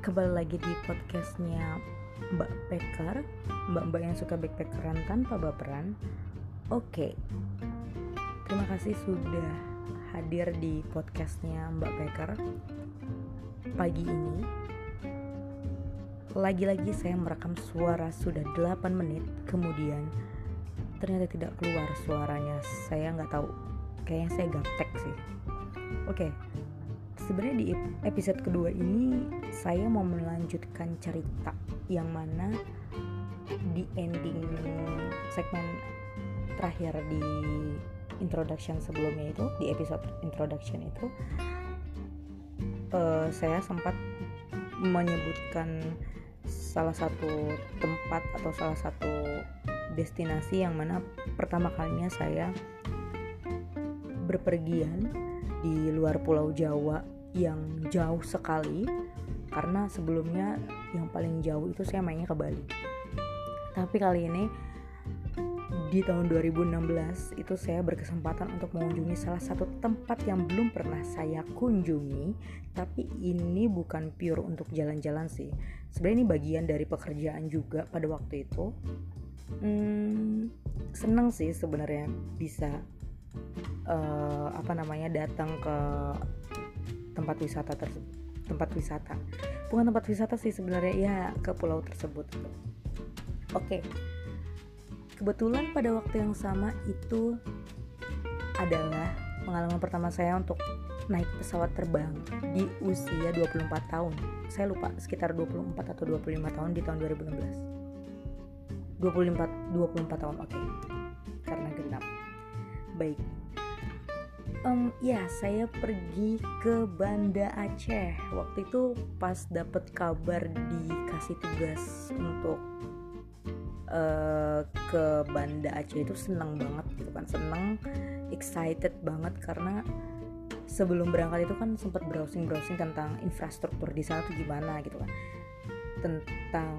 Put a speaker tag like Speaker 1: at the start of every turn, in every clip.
Speaker 1: kembali lagi di podcastnya Mbak Peker Mbak-mbak yang suka backpackeran tanpa baperan. Oke. Terima kasih sudah hadir di podcastnya Mbak Peker Pagi ini Lagi-lagi saya merekam suara sudah 8 menit. Kemudian ternyata tidak keluar suaranya. Saya nggak tahu. Kayaknya saya gaptek sih. Oke sebenarnya di episode kedua ini saya mau melanjutkan cerita yang mana di ending segmen terakhir di introduction sebelumnya itu di episode introduction itu uh, saya sempat menyebutkan salah satu tempat atau salah satu destinasi yang mana pertama kalinya saya berpergian di luar Pulau Jawa yang jauh sekali karena sebelumnya yang paling jauh itu saya mainnya ke Bali. Tapi kali ini di tahun 2016 itu saya berkesempatan untuk mengunjungi salah satu tempat yang belum pernah saya kunjungi tapi ini bukan pure untuk jalan-jalan sih sebenarnya ini bagian dari pekerjaan juga pada waktu itu hmm, seneng sih sebenarnya bisa uh, apa namanya datang ke tempat wisata tersebut tempat wisata. Bukan tempat wisata sih sebenarnya ya ke pulau tersebut. Oke. Kebetulan pada waktu yang sama itu adalah pengalaman pertama saya untuk naik pesawat terbang di usia 24 tahun. Saya lupa sekitar 24 atau 25 tahun di tahun 2016 24 24 tahun oke. Okay. karena genap. Baik um, ya saya pergi ke Banda Aceh. Waktu itu pas dapet kabar dikasih tugas untuk uh, ke Banda Aceh itu seneng banget gitu kan. Seneng excited banget karena sebelum berangkat itu kan sempat browsing browsing tentang infrastruktur di sana tuh gimana gitu kan. Tentang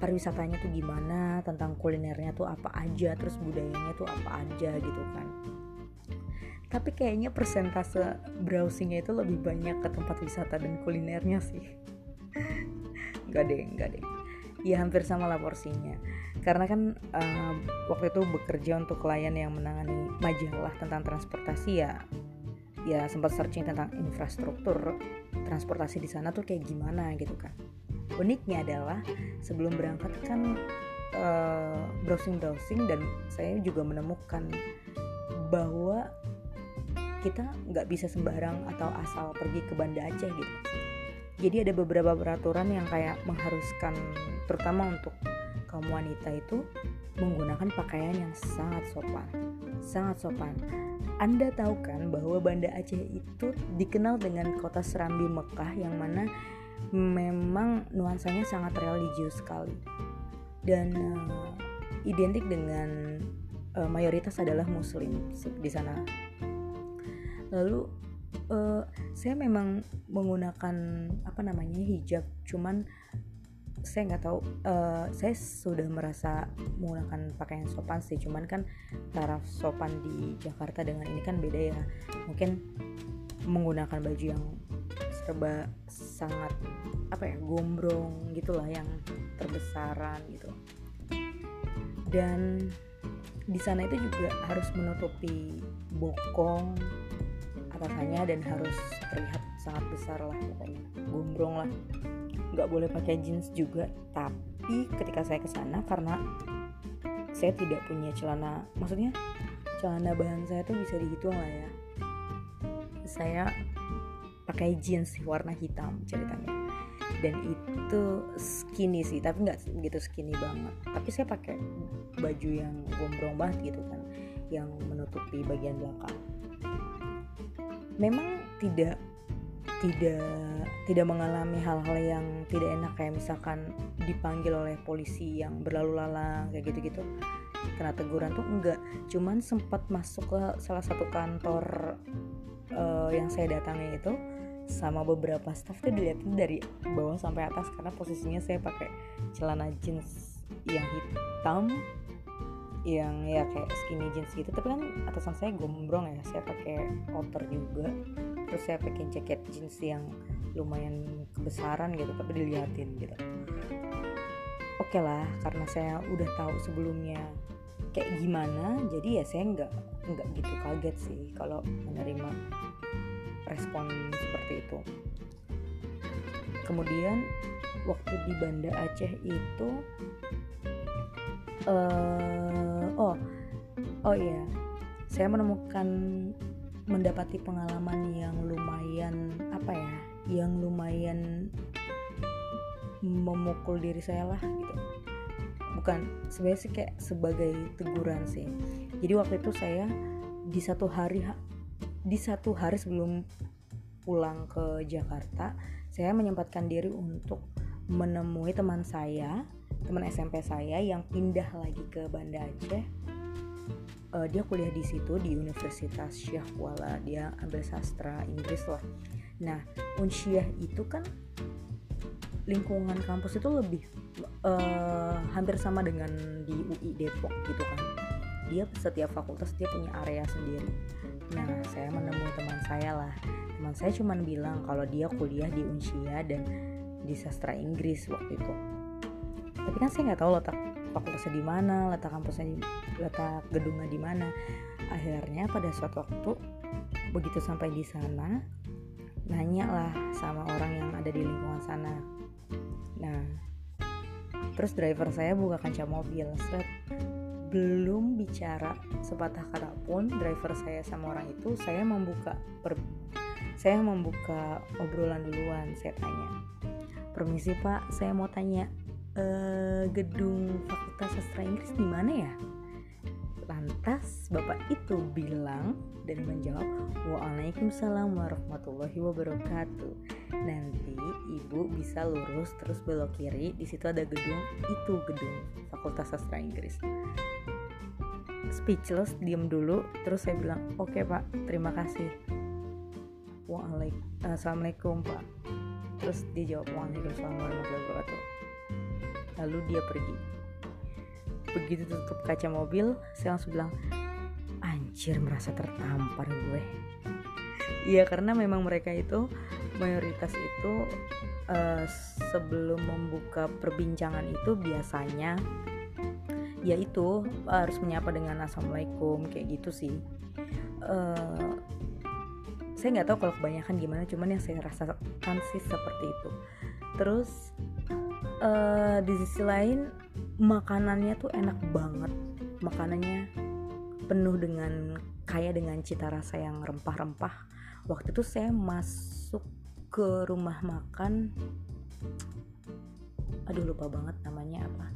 Speaker 1: pariwisatanya tuh gimana tentang kulinernya tuh apa aja terus budayanya tuh apa aja gitu kan tapi kayaknya persentase browsingnya itu lebih banyak ke tempat wisata dan kulinernya sih. Nggak deh nggak deh. Ya hampir sama lah porsinya. Karena kan uh, waktu itu bekerja untuk klien yang menangani majalah tentang transportasi ya ya sempat searching tentang infrastruktur transportasi di sana tuh kayak gimana gitu kan. Uniknya adalah sebelum berangkat kan uh, eh, browsing browsing dan saya juga menemukan bahwa kita nggak bisa sembarang atau asal pergi ke Banda Aceh gitu. Jadi ada beberapa peraturan yang kayak mengharuskan terutama untuk kaum wanita itu menggunakan pakaian yang sangat sopan. Sangat sopan. Anda tahu kan bahwa Banda Aceh itu dikenal dengan kota Serambi Mekah yang mana memang nuansanya sangat religius sekali. Dan uh, identik dengan uh, mayoritas adalah muslim di sana lalu uh, saya memang menggunakan apa namanya hijab. Cuman saya nggak tahu uh, saya sudah merasa menggunakan pakaian sopan sih. Cuman kan taraf sopan di Jakarta dengan ini kan beda ya. Mungkin menggunakan baju yang serba sangat apa ya gombrong gitulah yang terbesaran gitu. Dan di sana itu juga harus menutupi bokong atasannya dan harus terlihat sangat besar lah pokoknya. Gombrong lah. Nggak boleh pakai jeans juga. Tapi ketika saya ke sana karena saya tidak punya celana maksudnya celana bahan saya tuh bisa dihitung lah ya. Saya pakai jeans warna hitam ceritanya. Dan itu skinny sih tapi nggak begitu skinny banget. Tapi saya pakai baju yang gombrong banget gitu kan yang menutupi bagian belakang memang tidak tidak tidak mengalami hal-hal yang tidak enak kayak misalkan dipanggil oleh polisi yang berlalu lalang kayak gitu-gitu. Kena teguran tuh enggak. Cuman sempat masuk ke salah satu kantor uh, yang saya datangi itu sama beberapa staff tuh dilihatin dari bawah sampai atas karena posisinya saya pakai celana jeans yang hitam yang ya kayak skinny jeans gitu. Tapi kan atasan saya gombrong ya saya pakai outer juga. Terus saya pakai jaket jeans yang lumayan kebesaran gitu tapi diliatin gitu. Oke okay lah karena saya udah tahu sebelumnya kayak gimana jadi ya saya nggak nggak gitu kaget sih kalau menerima respon seperti itu. Kemudian waktu di Banda Aceh itu uh, oh oh iya. Saya menemukan mendapati pengalaman yang lumayan apa ya yang lumayan memukul diri saya lah gitu. Bukan sebenarnya sih kayak sebagai teguran sih. Jadi waktu itu saya di satu hari di satu hari sebelum pulang ke Jakarta saya menyempatkan diri untuk menemui teman saya teman SMP saya yang pindah lagi ke Banda Aceh. Uh, dia kuliah di situ di Universitas Syekh Kuala. Dia ambil sastra Inggris lah. Nah Unsyah itu kan lingkungan kampus itu lebih uh, hampir sama dengan di UI Depok gitu kan. Dia setiap fakultas dia punya area sendiri. Nah saya menemui teman saya lah. Teman saya cuma bilang kalau dia kuliah di Unsia dan di sastra Inggris waktu itu tapi kan saya nggak tahu letak fakultasnya di mana letak kampusnya di letak gedungnya di mana. Akhirnya pada suatu waktu begitu sampai di sana nanya lah sama orang yang ada di lingkungan sana. Nah terus driver saya buka kaca mobil. Seret belum bicara sepatah kata pun driver saya sama orang itu saya membuka per, saya membuka obrolan duluan saya tanya. Permisi pak saya mau tanya eh, gedung fakultas sastra Inggris di mana ya? Lantas bapak itu bilang dan menjawab Waalaikumsalam warahmatullahi wabarakatuh. Nanti ibu bisa lurus terus belok kiri di situ ada gedung itu gedung Fakultas Sastra Inggris. Speechless diem dulu terus saya bilang oke okay, pak terima kasih. Waalaikumsalam Assalamualaikum pak. Terus dia jawab Waalaikumsalam warahmatullahi wabarakatuh Lalu dia pergi begitu tutup kaca mobil saya langsung bilang anjir merasa tertampar gue Iya karena memang mereka itu mayoritas itu uh, sebelum membuka perbincangan itu biasanya yaitu harus menyapa dengan assalamualaikum kayak gitu sih. Uh, saya nggak tahu kalau kebanyakan gimana, cuman yang saya rasakan sih seperti itu. Terus uh, di sisi lain makanannya tuh enak banget. Makanannya penuh dengan kaya dengan cita rasa yang rempah-rempah. Waktu itu saya masuk ke rumah makan. Aduh lupa banget namanya apa.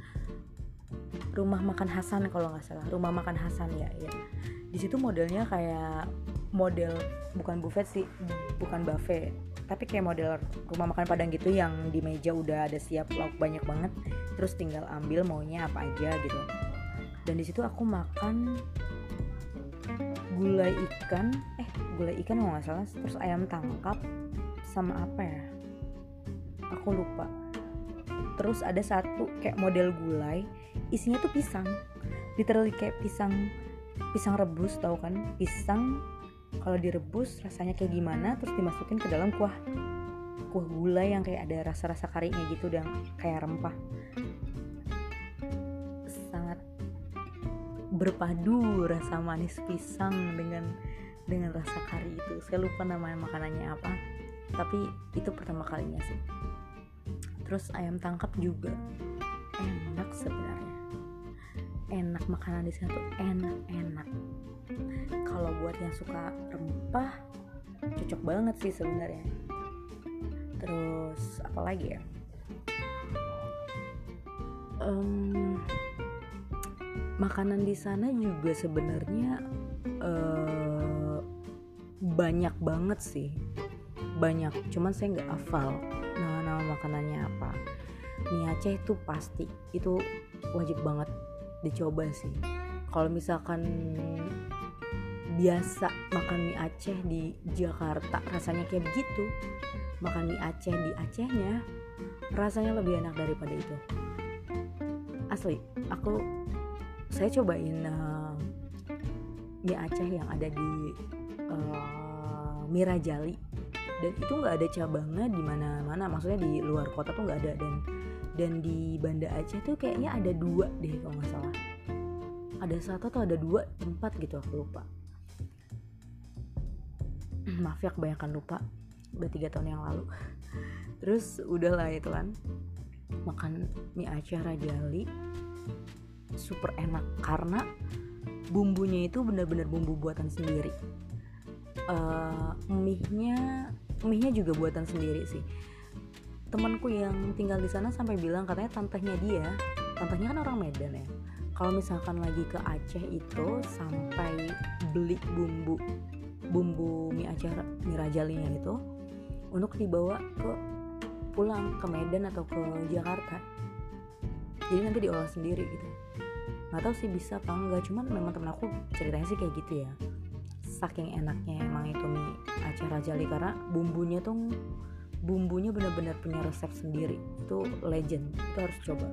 Speaker 1: Rumah makan Hasan kalau nggak salah. Rumah makan Hasan ya ya. Di situ modelnya kayak model bukan buffet sih bukan buffet tapi kayak model rumah makan padang gitu yang di meja udah ada siap lauk banyak banget terus tinggal ambil maunya apa aja gitu. Dan di situ aku makan gulai ikan eh gulai ikan kalau nggak salah terus ayam tangkap sama apa ya? Aku lupa. Terus ada satu kayak model gulai isinya tuh pisang. Literally kayak pisang pisang rebus tau kan? Pisang kalau direbus rasanya kayak gimana terus dimasukin ke dalam kuah kuah gula yang kayak ada rasa-rasa karinya gitu dan kayak rempah. Sangat berpadu rasa manis pisang dengan dengan rasa kari itu. Saya lupa namanya makanannya apa tapi itu pertama kalinya sih. Terus ayam tangkap juga enak sebenarnya enak makanan di sana tuh enak-enak. Kalau buat yang suka rempah cocok banget sih sebenarnya. Terus apa lagi ya? Um, makanan di sana juga sebenarnya uh, banyak banget sih. Banyak cuman saya nggak hafal nama-nama makanannya apa. Mie Aceh itu pasti itu wajib banget dicoba sih. Kalau misalkan biasa makan mie Aceh di Jakarta rasanya kayak begitu. Makan mie Aceh di Acehnya rasanya lebih enak daripada itu. Asli aku saya cobain uh, mie Aceh yang ada di uh, Mirajali. Dan itu nggak ada cabangnya di mana-mana maksudnya di luar kota tuh nggak ada. Dan dan di Banda Aceh tuh kayaknya ada dua deh kalau nggak salah ada satu atau ada dua tempat gitu aku lupa. Maaf ya kebanyakan lupa. Udah tiga tahun yang lalu. Terus udahlah itu kan. Makan mie Aceh Raja super enak. Karena bumbunya itu benar-benar bumbu buatan sendiri. Uh, mie-nya mie-nya juga buatan sendiri sih. Temanku yang tinggal di sana sampai bilang katanya tantenya dia tantenya kan orang Medan ya kalau misalkan lagi ke Aceh itu sampai beli bumbu bumbu mie Aceh mie rajalinya itu untuk dibawa ke pulang ke Medan atau ke Jakarta. Jadi nanti diolah sendiri gitu. Nggak tahu sih bisa apa enggak cuman memang temen aku ceritanya sih kayak gitu ya. Saking enaknya emang itu mie Aceh Rajali karena bumbunya tuh bumbunya benar-benar punya resep sendiri. Itu legend itu harus coba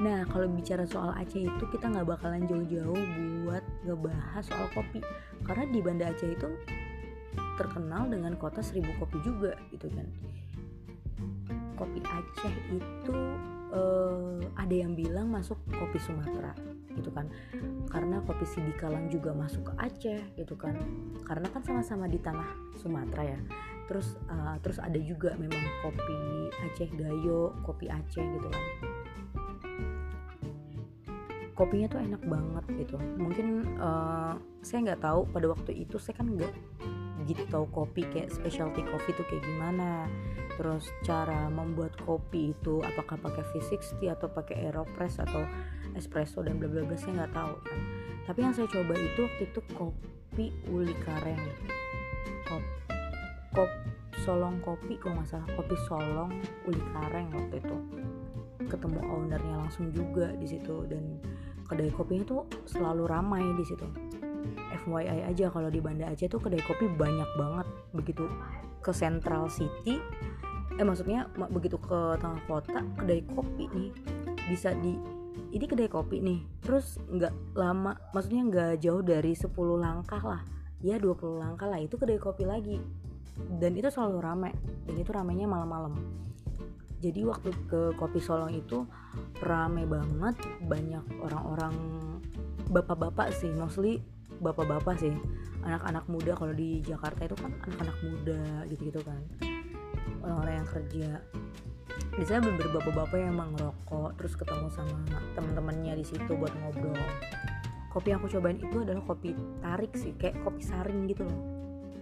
Speaker 1: Nah kalau bicara soal Aceh itu kita nggak bakalan jauh-jauh buat ngebahas soal kopi. Karena di Banda Aceh itu terkenal dengan kota seribu kopi juga gitu kan. Kopi Aceh itu uh, ada yang bilang masuk kopi Sumatera gitu kan. Karena kopi Sidikalang juga masuk ke Aceh gitu kan. Karena kan sama-sama di tanah Sumatera ya. Terus uh, terus ada juga memang kopi Aceh Gayo kopi Aceh gitu kan kopinya tuh enak banget gitu. Mungkin uh, saya nggak tahu pada waktu itu saya kan nggak gitu tahu kopi kayak specialty coffee tuh kayak gimana. Terus cara membuat kopi itu apakah pakai V60 atau pakai aeropress atau espresso dan bla bla saya nggak tahu. Kan tapi yang saya coba itu waktu itu kopi uli kareng. Kop kop solong kopi kalau nggak salah. Kopi solong uli kareng waktu itu. Ketemu ownernya langsung juga di situ dan kedai kopinya tuh selalu ramai di situ. FYI aja kalau di Banda Aceh tuh kedai kopi banyak banget. Begitu ke Central City eh maksudnya begitu ke tengah kota kedai kopi nih. Bisa di ini kedai kopi nih terus nggak lama maksudnya nggak jauh dari 10 langkah lah. Ya 20 langkah lah itu kedai kopi lagi. Dan itu selalu rame dan itu ramenya malam-malam jadi waktu ke kopi Solong itu rame banget banyak orang-orang bapak-bapak sih mostly bapak-bapak sih. Anak-anak muda kalau di Jakarta itu kan anak-anak muda gitu-gitu kan. Orang-orang yang kerja. Biasanya beberapa bapak-bapak yang emang ngerokok terus ketemu sama teman-temannya di situ buat ngobrol. Kopi yang aku cobain itu adalah kopi tarik sih kayak kopi saring gitu loh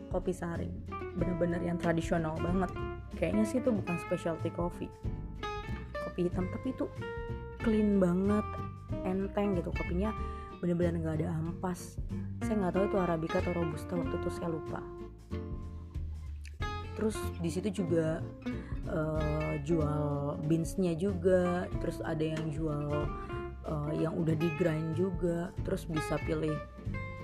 Speaker 1: kopi saring bener-bener yang tradisional banget. Kayaknya sih itu bukan specialty coffee. Kopi hitam tapi itu clean banget enteng gitu. Kopinya bener-bener nggak ada ampas. Saya nggak tahu itu arabica atau robusta waktu itu saya lupa. Terus di situ juga uh, jual beansnya juga. Terus ada yang jual uh, yang udah di grind juga. Terus bisa pilih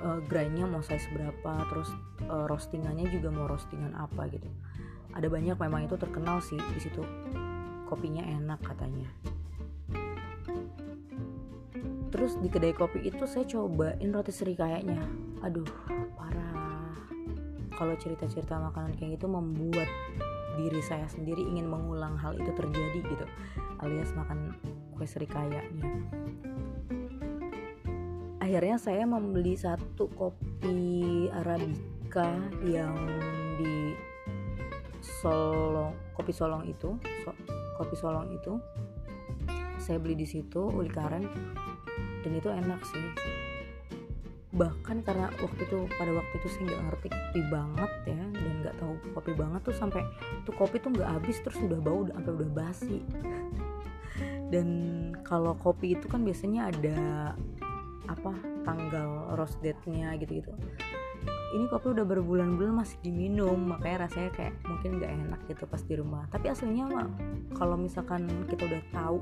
Speaker 1: uh, grindnya mau size berapa terus uh, roastingannya juga mau roastingan apa gitu. Ada banyak memang itu terkenal sih di situ. Kopinya enak katanya. Terus di kedai kopi itu saya cobain roti serikayanya aduh parah. Kalau cerita-cerita makanan kayak gitu membuat diri saya sendiri ingin mengulang hal itu terjadi gitu alias makan kue serikayanya akhirnya saya membeli satu kopi arabica yang di Solong kopi Solong itu so, kopi Solong itu. Saya beli di situ uli karen dan itu enak sih. Bahkan karena waktu itu pada waktu itu saya nggak ngerti kopi banget ya dan nggak tahu kopi banget tuh sampai tuh kopi tuh nggak habis terus udah bau udah sampai udah basi. Dan kalau kopi itu kan biasanya ada tanggal roast date-nya gitu-gitu. Ini kopi udah berbulan-bulan masih diminum makanya rasanya kayak mungkin nggak enak gitu pas di rumah. Tapi aslinya mah kalau misalkan kita udah tahu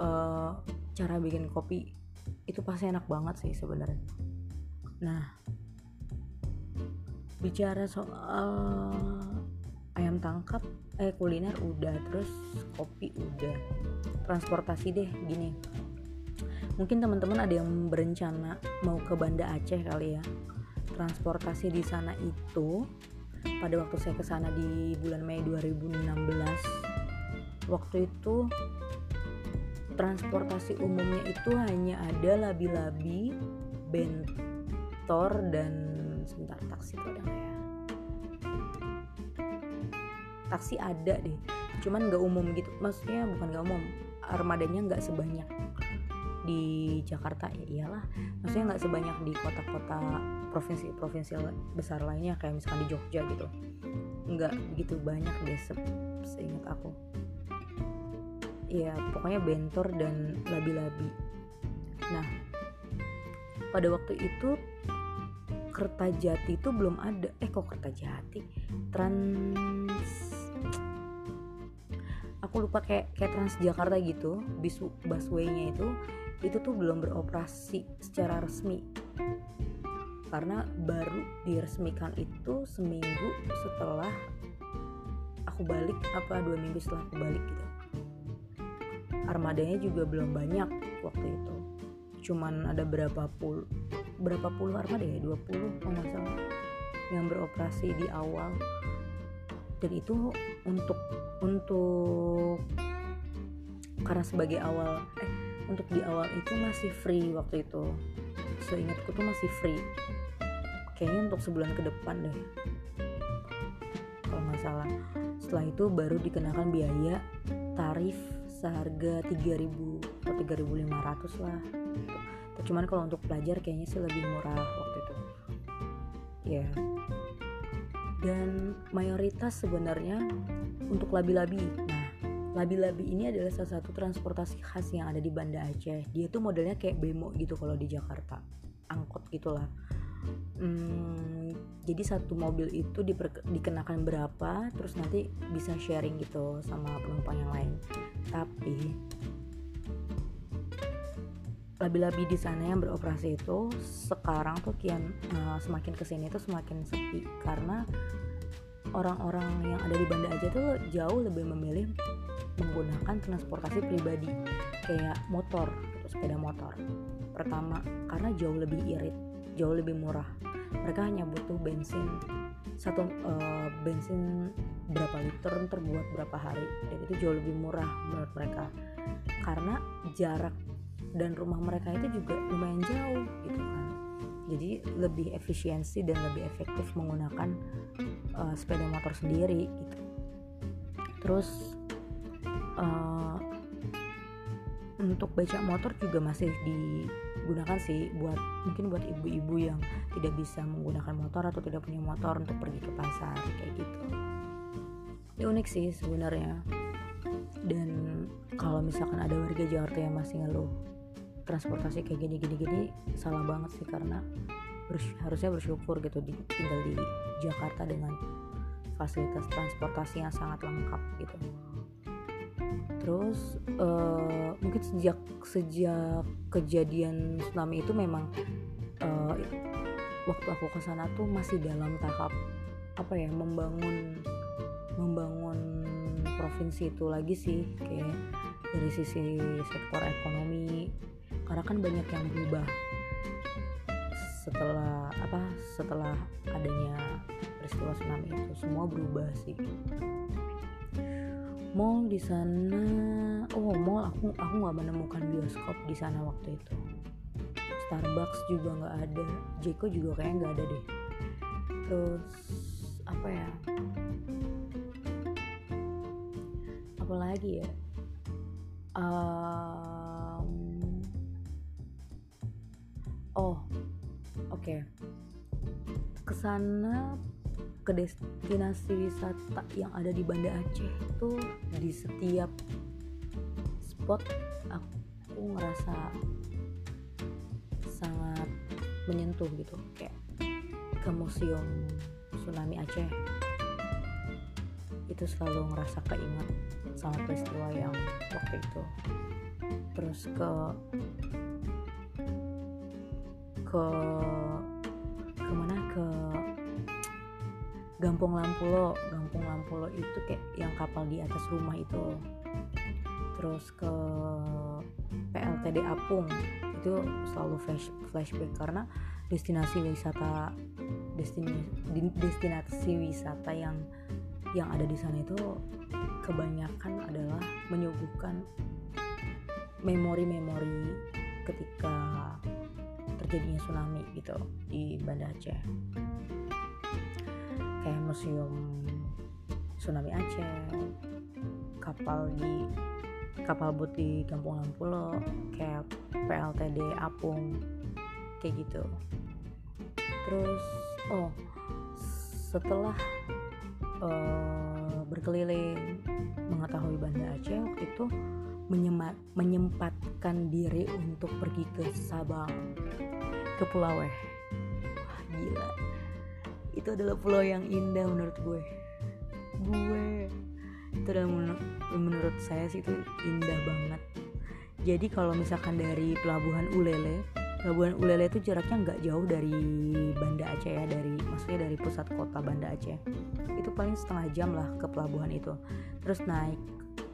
Speaker 1: uh, cara bikin kopi itu pasti enak banget sih sebenarnya. Nah bicara soal ayam tangkap eh kuliner udah terus kopi udah. Transportasi deh gini mungkin teman-teman ada yang berencana mau ke Banda Aceh kali ya transportasi di sana itu. Pada waktu saya ke sana di bulan Mei 2016 waktu itu transportasi umumnya itu hanya ada labi-labi bentor dan sebentar taksi itu ada ya? Taksi ada deh cuman nggak umum gitu. Maksudnya bukan nggak umum armadanya nggak sebanyak di Jakarta ya iyalah. Maksudnya nggak sebanyak di kota-kota provinsi-provinsi besar lainnya kayak misalkan di Jogja gitu. Nggak begitu banyak deh se seingat aku. Ya pokoknya bentor dan labi-labi. Nah pada waktu itu Kertajati itu belum ada. Eh kok Kertajati? Trans aku lupa kayak kayak Transjakarta gitu busway-nya itu itu tuh belum beroperasi secara resmi. Karena baru diresmikan itu seminggu setelah aku balik apa dua minggu setelah aku balik gitu. Armadanya juga belum banyak waktu itu. Cuman ada berapa puluh berapa puluh armada ya? 20 kalau nggak salah yang beroperasi di awal. Dan itu untuk untuk karena sebagai awal untuk di awal itu masih free waktu itu. Seingatku tuh masih free. Kayaknya untuk sebulan ke depan deh. Kalau nggak salah. Setelah itu baru dikenakan biaya tarif seharga 3000 atau 3500 lah cuman kalau untuk pelajar kayaknya sih lebih murah waktu itu. Ya. Dan mayoritas sebenarnya untuk labi-labi. Nah Labi-labi ini adalah salah satu transportasi khas yang ada di Banda Aceh. Dia tuh modelnya kayak bemo gitu kalau di Jakarta, angkot gitulah. Hmm, jadi satu mobil itu dikenakan berapa, terus nanti bisa sharing gitu sama penumpang yang lain. Tapi labi-labi di sana yang beroperasi itu sekarang tuh kian uh, semakin ke sini tuh semakin sepi karena orang-orang yang ada di Banda Aceh tuh jauh lebih memilih menggunakan transportasi pribadi kayak motor gitu, sepeda motor. Pertama karena jauh lebih irit jauh lebih murah. Mereka hanya butuh bensin. Satu uh, bensin berapa liter terbuat berapa hari dan itu jauh lebih murah menurut mereka. Karena jarak dan rumah mereka itu juga lumayan jauh gitu kan. Jadi lebih efisiensi dan lebih efektif menggunakan uh, sepeda motor sendiri gitu. Terus untuk becak motor juga masih digunakan sih buat mungkin buat ibu-ibu yang tidak bisa menggunakan motor atau tidak punya motor untuk pergi ke pasar kayak gitu. Ini unik sih sebenarnya. Dan kalau misalkan ada warga Jakarta yang masih ngeluh transportasi kayak gini gini gini salah banget sih karena harusnya bersyukur gitu tinggal di Jakarta dengan fasilitas transportasi yang sangat lengkap gitu terus uh, mungkin sejak sejak kejadian tsunami itu memang uh, waktu aku ke sana tuh masih dalam tahap apa ya membangun membangun provinsi itu lagi sih. Kayak dari sisi sektor ekonomi. Karena kan banyak yang berubah setelah apa setelah adanya peristiwa tsunami itu. Semua berubah sih mall di sana. Oh mall aku aku nggak menemukan bioskop di sana waktu itu. Starbucks juga nggak ada. Jeko juga kayaknya nggak ada deh. Terus apa ya? Apa lagi ya? Um, oh oke. Okay. ke sana ke destinasi wisata yang ada di Banda Aceh itu di setiap spot aku ngerasa sangat menyentuh gitu. Kayak ke museum tsunami Aceh. Itu selalu ngerasa keinget sama peristiwa yang waktu itu. Terus ke ke Gampung Lampulo Gampung Lampulo itu kayak yang kapal di atas rumah itu. Terus ke PLTD Apung itu selalu flash, flashback karena destinasi wisata destinasi destinasi wisata yang yang ada di sana itu kebanyakan adalah menyuguhkan memori-memori ketika terjadinya tsunami gitu di Banda Aceh kayak museum tsunami Aceh kapal di kapal boot di Kampung Lampulo kayak PLTD Apung kayak gitu. Terus oh setelah uh, berkeliling mengetahui Banda Aceh waktu itu menyemat, menyempatkan diri untuk pergi ke Sabang ke Pulau Weh wah gila itu adalah pulau yang indah menurut gue. Gue. Itu adalah menur menurut saya sih itu indah banget. Jadi kalau misalkan dari pelabuhan Ulele pelabuhan Ulele itu jaraknya nggak jauh dari Banda Aceh ya dari maksudnya dari pusat kota Banda Aceh. Itu paling setengah jam lah ke pelabuhan itu. Terus naik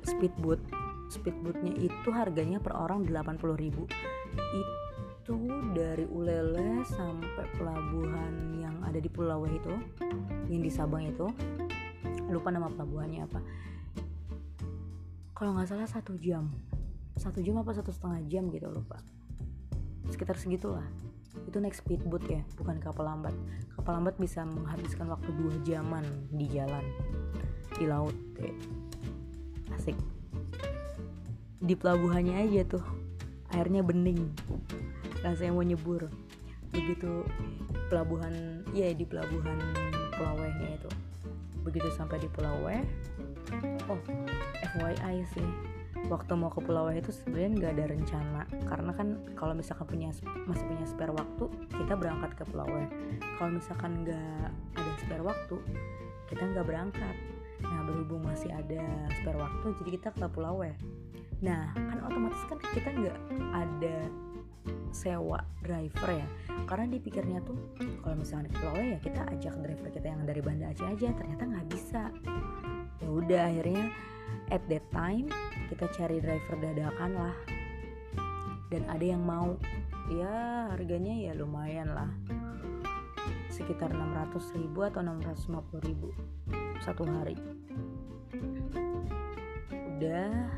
Speaker 1: speedboat speedboatnya itu harganya per orang 80.000 itu dari Ulele sampai pelabuhan yang ada di Pulau itu yang di Sabang itu. Lupa nama pelabuhannya apa. Kalau nggak salah satu jam. Satu jam apa satu setengah jam gitu lupa. Sekitar segitulah. Itu naik speedboat ya bukan kapal lambat. Kapal lambat bisa menghabiskan waktu dua jaman di jalan di laut ya. asik. Di pelabuhannya aja tuh airnya bening rasanya mau nyebur. Begitu pelabuhan ya di pelabuhan Pulau Wehnya itu. Begitu sampai di Pulau Weh oh FYI sih. Waktu mau ke Pulau itu sebenarnya nggak ada rencana. Karena kan kalau misalkan punya masih punya spare waktu kita berangkat ke Pulau kalau misalkan nggak ada spare waktu kita nggak berangkat. Nah berhubung masih ada spare waktu jadi kita ke Pulau nah kan otomatis kan kita nggak ada sewa driver ya. Karena dipikirnya tuh kalau misalnya Pulau ya kita ajak driver kita yang dari Banda Aceh aja ternyata nggak bisa. Ya udah akhirnya at that time kita cari driver dadakan lah. Dan ada yang mau. Ya harganya ya lumayan lah. Sekitar 600 ribu atau 650 ribu satu hari. Udah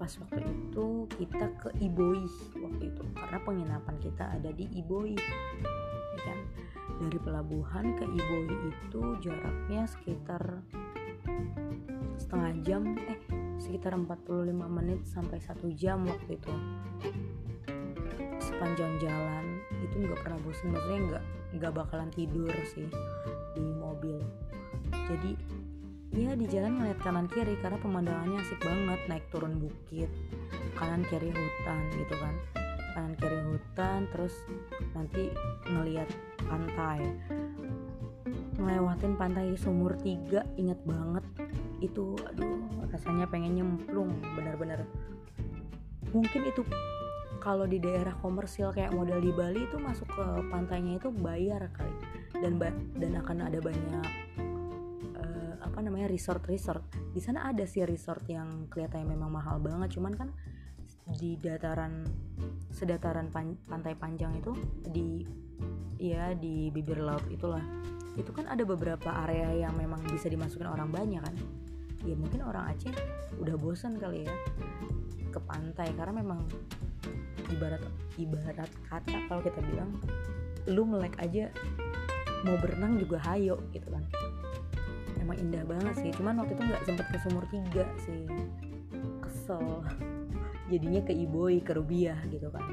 Speaker 1: pas waktu itu kita ke Iboi waktu itu. Karena penginapan kita ada di Iboi ya kan? Dari pelabuhan ke Iboi itu jaraknya sekitar setengah jam eh sekitar 45 menit sampai satu jam waktu itu. Sepanjang jalan itu nggak pernah bosan maksudnya nggak nggak bakalan tidur sih di mobil. Jadi ya di jalan ngeliat kanan kiri karena pemandangannya asik banget naik turun bukit kanan kiri hutan gitu kan kanan kiri hutan terus nanti ngeliat pantai. Ngelewatin pantai sumur tiga inget banget. Itu aduh rasanya pengen nyemplung bener-bener mungkin itu kalau di daerah komersil kayak model di Bali itu masuk ke pantainya itu bayar kali. Dan dan akan ada banyak apa namanya resort resort di sana ada sih resort yang kelihatannya memang mahal banget cuman kan di dataran sedataran pan, pantai panjang itu di ya di bibir laut itulah. Itu kan ada beberapa area yang memang bisa dimasukin orang banyak kan? Ya mungkin orang Aceh udah bosan kali ya ke pantai karena memang ibarat ibarat kata kalau kita bilang lu melek aja mau berenang juga hayo gitu kan. Emang indah banget sih cuman waktu itu nggak sempet ke sumur tiga sih. Kesel jadinya ke Iboi ke Rubiah gitu kan.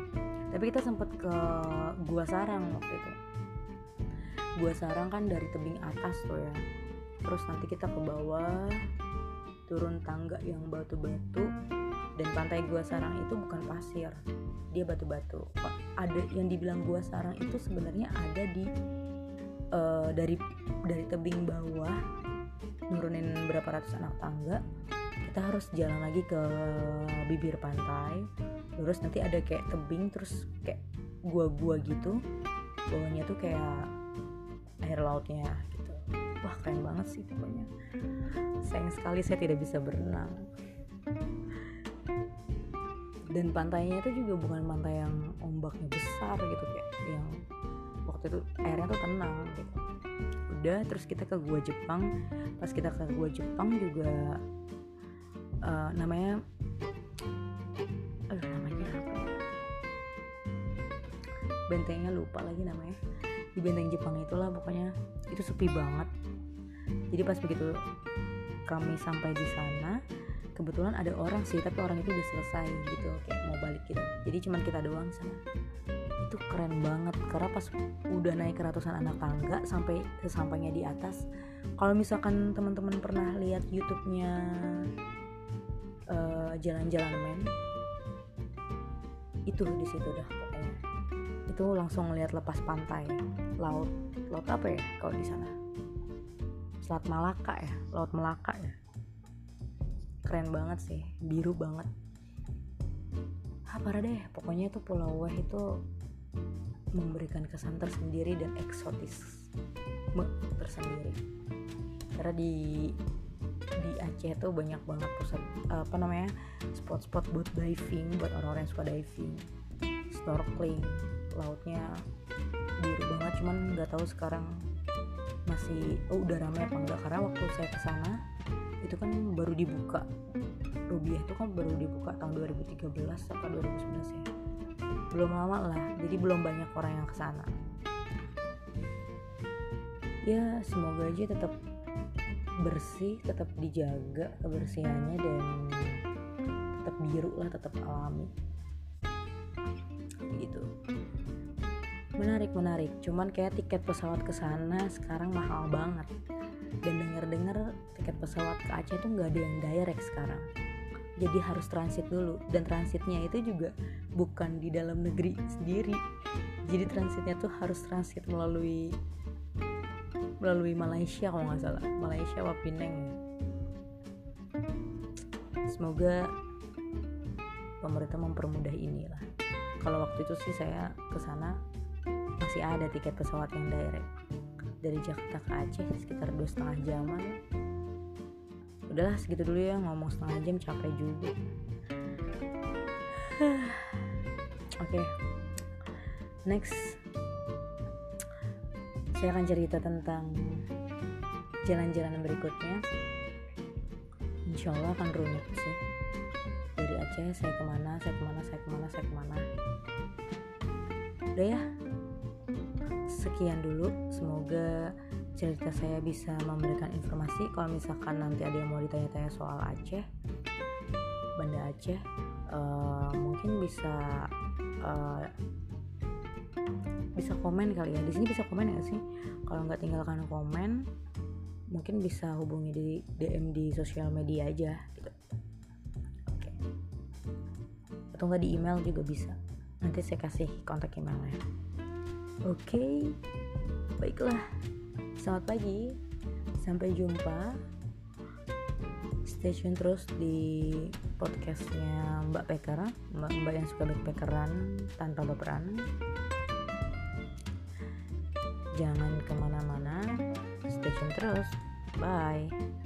Speaker 1: Tapi kita sempet ke Gua Sarang waktu itu. Gua Sarang kan dari tebing atas tuh ya. Terus nanti kita ke bawah turun tangga yang batu-batu dan pantai Gua Sarang itu bukan pasir. Dia batu-batu. Ada yang dibilang Gua Sarang itu sebenarnya ada di uh, dari dari tebing bawah nurunin berapa ratus anak tangga kita harus jalan lagi ke bibir pantai terus nanti ada kayak tebing terus kayak gua-gua gitu. Bawahnya tuh kayak air lautnya gitu. Wah keren banget sih pokoknya. Sayang sekali saya tidak bisa berenang. Dan pantainya itu juga bukan pantai yang ombaknya besar gitu kayak yang waktu itu airnya tuh tenang gitu. Udah terus kita ke gua Jepang. Pas kita ke gua Jepang juga uh, namanya aduh namanya apa ya? bentengnya lupa lagi namanya. Di benteng Jepang itulah pokoknya itu sepi banget. Jadi pas begitu kami sampai di sana kebetulan ada orang sih tapi orang itu udah selesai gitu kayak mau balik gitu. Jadi cuman kita doang sana itu keren banget karena pas udah naik ke ratusan anak tangga sampai sesampainya di atas kalau misalkan teman-teman pernah lihat YouTube-nya jalan-jalan men. Itu di situ dah pokoknya. Itu langsung ngeliat lepas pantai. Laut laut apa ya kalau di sana? Selat Malaka ya laut Melaka ya. Keren banget sih biru banget. Ah parah deh. Pokoknya itu Pulau Weh itu memberikan kesan tersendiri dan eksotis tersendiri. Karena di di Aceh tuh banyak banget pusat apa namanya spot-spot buat diving buat orang-orang yang suka diving. Snorkeling lautnya biru banget cuman nggak tahu sekarang masih oh udah ramai apa enggak karena waktu saya ke sana itu kan baru dibuka. Rubiah itu kan baru dibuka tahun 2013 atau 2011 ya? Belum lama lah jadi belum banyak orang yang ke sana ya semoga aja tetap bersih tetap dijaga kebersihannya dan tetap biru lah tetap alami. Gitu. Menarik menarik. Cuman kayak tiket pesawat ke sana sekarang mahal banget. Dan denger-dengar tiket pesawat ke Aceh tuh nggak ada yang direct sekarang. Jadi harus transit dulu. Dan transitnya itu juga bukan di dalam negeri sendiri. Jadi transitnya tuh harus transit melalui melalui Malaysia kalau nggak salah. Malaysia apa Pineng semoga pemerintah mempermudah inilah. Kalau waktu itu sih saya ke sana masih ada tiket pesawat yang direct. Dari Jakarta ke Aceh sekitar dua setengah jaman. Udahlah segitu dulu ya ngomong setengah jam capek juga. Oke. Okay. next saya akan cerita tentang jalan-jalan berikutnya. Insya Allah akan rumit sih. Dari Aceh saya ke mana saya ke mana saya ke mana saya ke mana. Udah ya. Sekian dulu. Semoga cerita saya bisa memberikan informasi. Kalau misalkan nanti ada yang mau ditanya-tanya soal Aceh Banda Aceh uh, mungkin bisa uh, bisa komen kali ya. Di sini bisa komen ya sih? Kalau nggak tinggalkan komen mungkin bisa hubungi di DM di sosial media aja gitu. Oke. Atau nggak di email juga bisa. Nanti saya kasih kontak emailnya. Oke. Okay. baiklah. Selamat pagi. Sampai jumpa. Stay tune terus di podcastnya Mbak Peker Mbak, Mbak yang suka backpackeran tanpa baperan jangan ke mana-mana. Stay tune terus. Bye